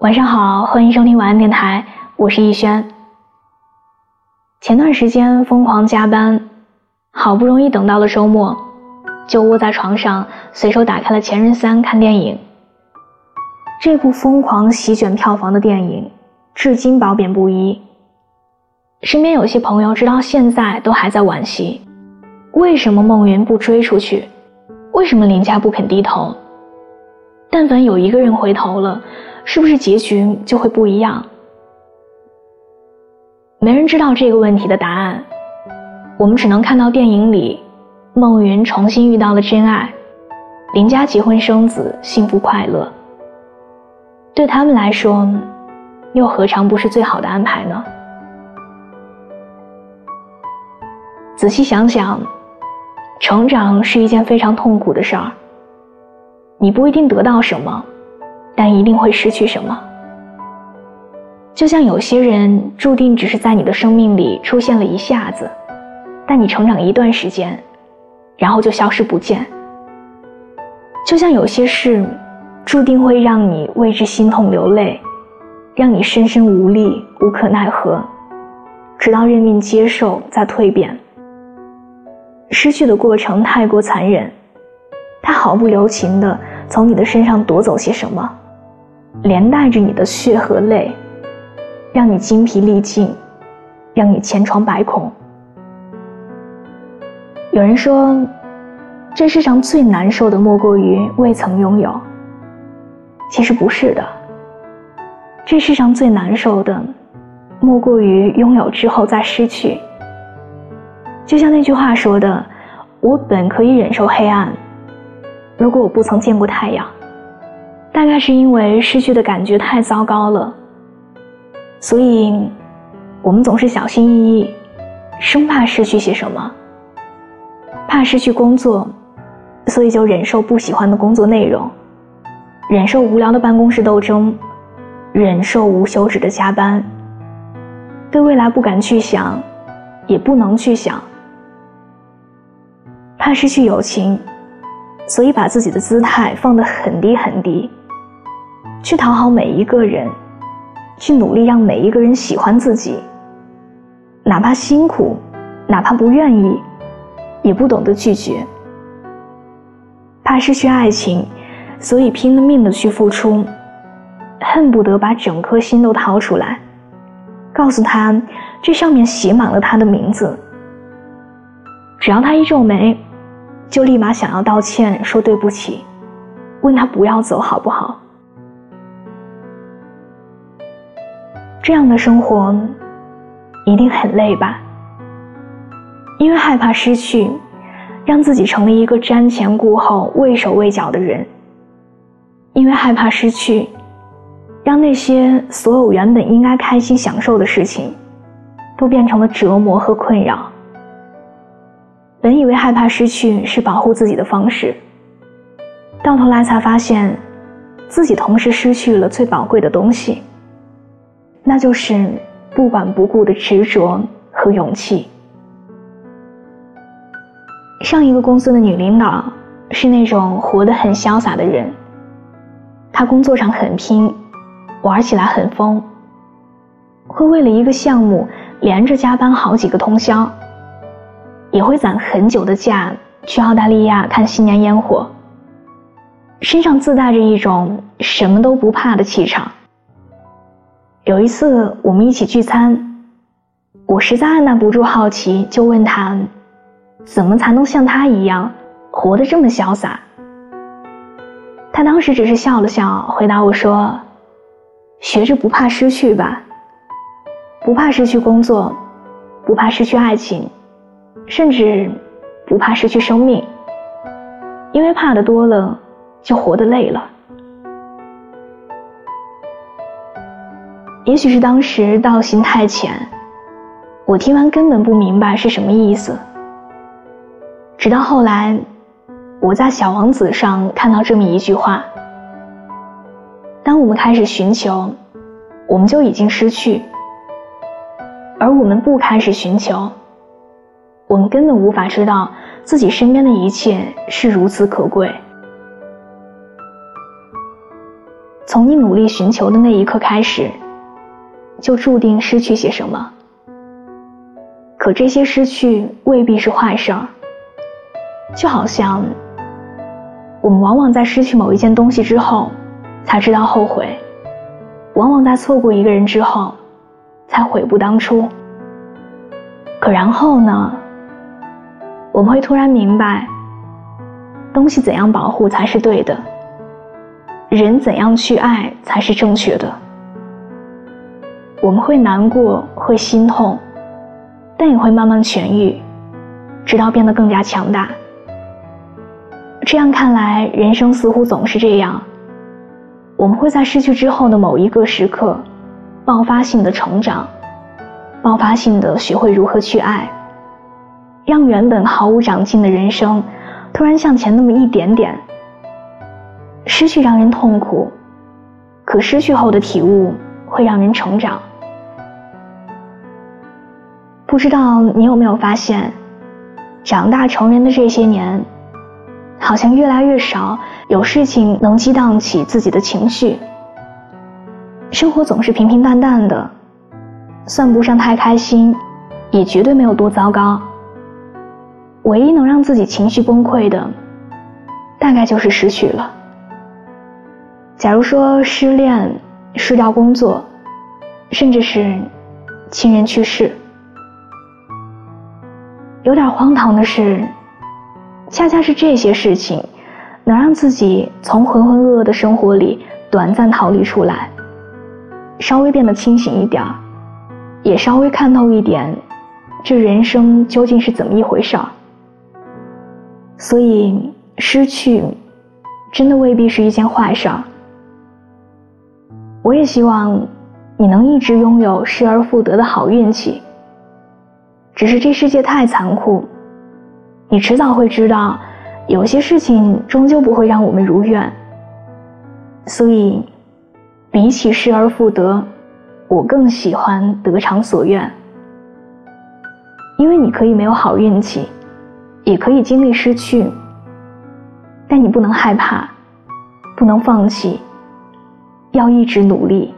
晚上好，欢迎收听晚安电台，我是逸轩。前段时间疯狂加班，好不容易等到了周末，就窝在床上随手打开了《前任三》看电影。这部疯狂席卷票房的电影，至今褒贬不一。身边有些朋友直到现在都还在惋惜，为什么孟云不追出去？为什么林佳不肯低头？但凡有一个人回头了。是不是结局就会不一样？没人知道这个问题的答案，我们只能看到电影里，孟云重新遇到了真爱，林家结婚生子，幸福快乐。对他们来说，又何尝不是最好的安排呢？仔细想想，成长是一件非常痛苦的事儿，你不一定得到什么。但一定会失去什么？就像有些人注定只是在你的生命里出现了一下子，但你成长一段时间，然后就消失不见。就像有些事，注定会让你为之心痛流泪，让你深深无力、无可奈何，直到认命接受再蜕变。失去的过程太过残忍，它毫不留情地从你的身上夺走些什么。连带着你的血和泪，让你精疲力尽，让你千疮百孔。有人说，这世上最难受的莫过于未曾拥有。其实不是的，这世上最难受的，莫过于拥有之后再失去。就像那句话说的：“我本可以忍受黑暗，如果我不曾见过太阳。”大概是因为失去的感觉太糟糕了，所以，我们总是小心翼翼，生怕失去些什么。怕失去工作，所以就忍受不喜欢的工作内容，忍受无聊的办公室斗争，忍受无休止的加班。对未来不敢去想，也不能去想。怕失去友情，所以把自己的姿态放得很低很低。去讨好每一个人，去努力让每一个人喜欢自己，哪怕辛苦，哪怕不愿意，也不懂得拒绝。怕失去爱情，所以拼了命的去付出，恨不得把整颗心都掏出来，告诉他这上面写满了他的名字。只要他一皱眉，就立马想要道歉，说对不起，问他不要走好不好。这样的生活一定很累吧？因为害怕失去，让自己成了一个瞻前顾后、畏手畏脚的人；因为害怕失去，让那些所有原本应该开心享受的事情，都变成了折磨和困扰。本以为害怕失去是保护自己的方式，到头来才发现，自己同时失去了最宝贵的东西。那就是不管不顾的执着和勇气。上一个公司的女领导是那种活得很潇洒的人，她工作上很拼，玩起来很疯，会为了一个项目连着加班好几个通宵，也会攒很久的假去澳大利亚看新年烟火，身上自带着一种什么都不怕的气场。有一次我们一起聚餐，我实在按捺不住好奇，就问他，怎么才能像他一样活得这么潇洒？他当时只是笑了笑，回答我说：“学着不怕失去吧，不怕失去工作，不怕失去爱情，甚至不怕失去生命，因为怕的多了，就活得累了。”也许是当时道行太浅，我听完根本不明白是什么意思。直到后来，我在《小王子》上看到这么一句话：当我们开始寻求，我们就已经失去；而我们不开始寻求，我们根本无法知道自己身边的一切是如此可贵。从你努力寻求的那一刻开始，就注定失去些什么。可这些失去未必是坏事儿，就好像我们往往在失去某一件东西之后，才知道后悔；往往在错过一个人之后，才悔不当初。可然后呢？我们会突然明白，东西怎样保护才是对的，人怎样去爱才是正确的。我们会难过，会心痛，但也会慢慢痊愈，直到变得更加强大。这样看来，人生似乎总是这样：我们会在失去之后的某一个时刻，爆发性的成长，爆发性的学会如何去爱。让原本毫无长进的人生，突然向前那么一点点。失去让人痛苦，可失去后的体悟会让人成长。不知道你有没有发现，长大成人的这些年，好像越来越少有事情能激荡起自己的情绪。生活总是平平淡淡的，算不上太开心，也绝对没有多糟糕。唯一能让自己情绪崩溃的，大概就是失去了。假如说失恋、失掉工作，甚至是亲人去世，有点荒唐的是，恰恰是这些事情，能让自己从浑浑噩噩的生活里短暂逃离出来，稍微变得清醒一点也稍微看透一点，这人生究竟是怎么一回事儿。所以，失去真的未必是一件坏事儿。我也希望你能一直拥有失而复得的好运气。只是这世界太残酷，你迟早会知道，有些事情终究不会让我们如愿。所以，比起失而复得，我更喜欢得偿所愿，因为你可以没有好运气。也可以经历失去，但你不能害怕，不能放弃，要一直努力，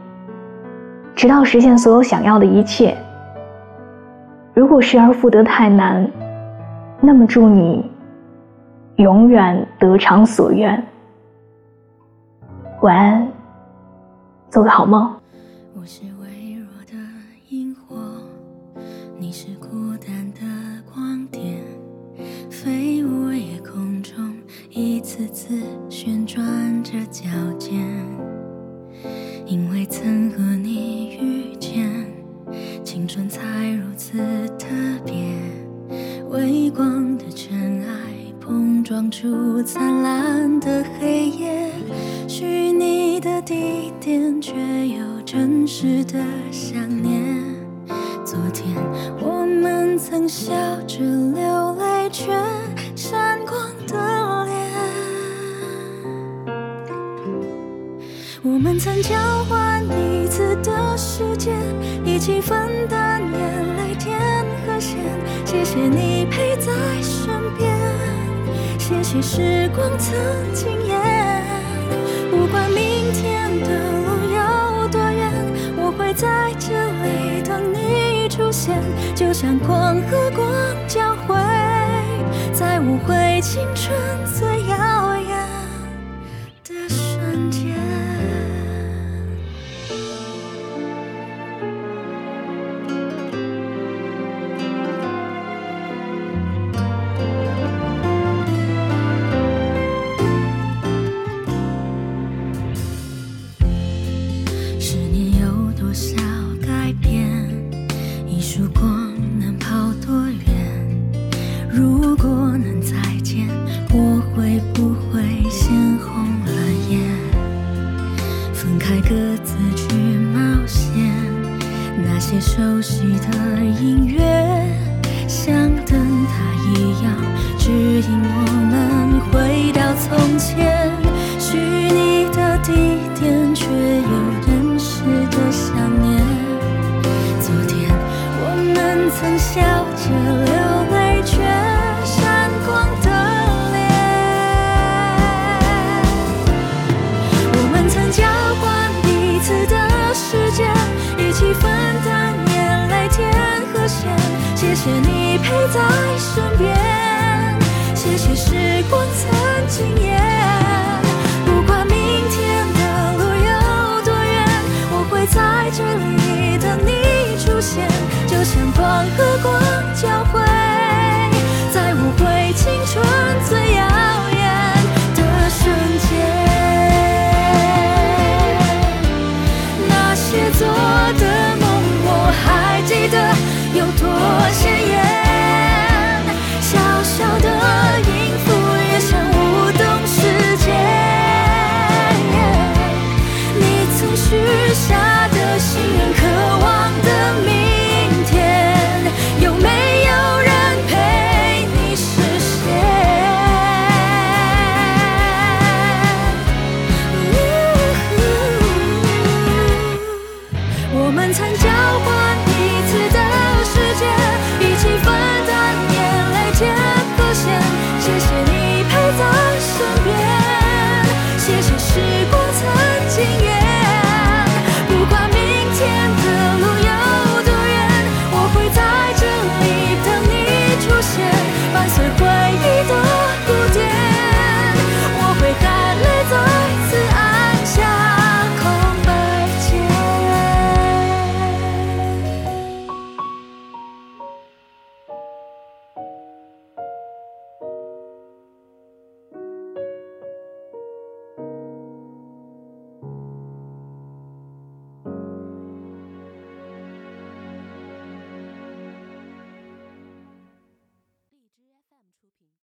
直到实现所有想要的一切。如果失而复得太难，那么祝你永远得偿所愿。晚安，做个好梦。撞出灿烂的黑夜，虚拟的地点却有真实的想念。昨天我们曾笑着流泪。却闪光的脸，我们曾交换彼此的时间，一起分担眼泪甜和咸。谢谢你陪在身边，谢谢时光曾经也。不管明天的路有多远，我会在这里等你出现，就像光和光交汇。在无悔青春着流泪却闪光的脸。我们曾交换彼此的世界一起分担眼泪天和天谢谢你陪在身边谢谢时光曾经也不管明天的路有多远我会在这里等你出现就像光和光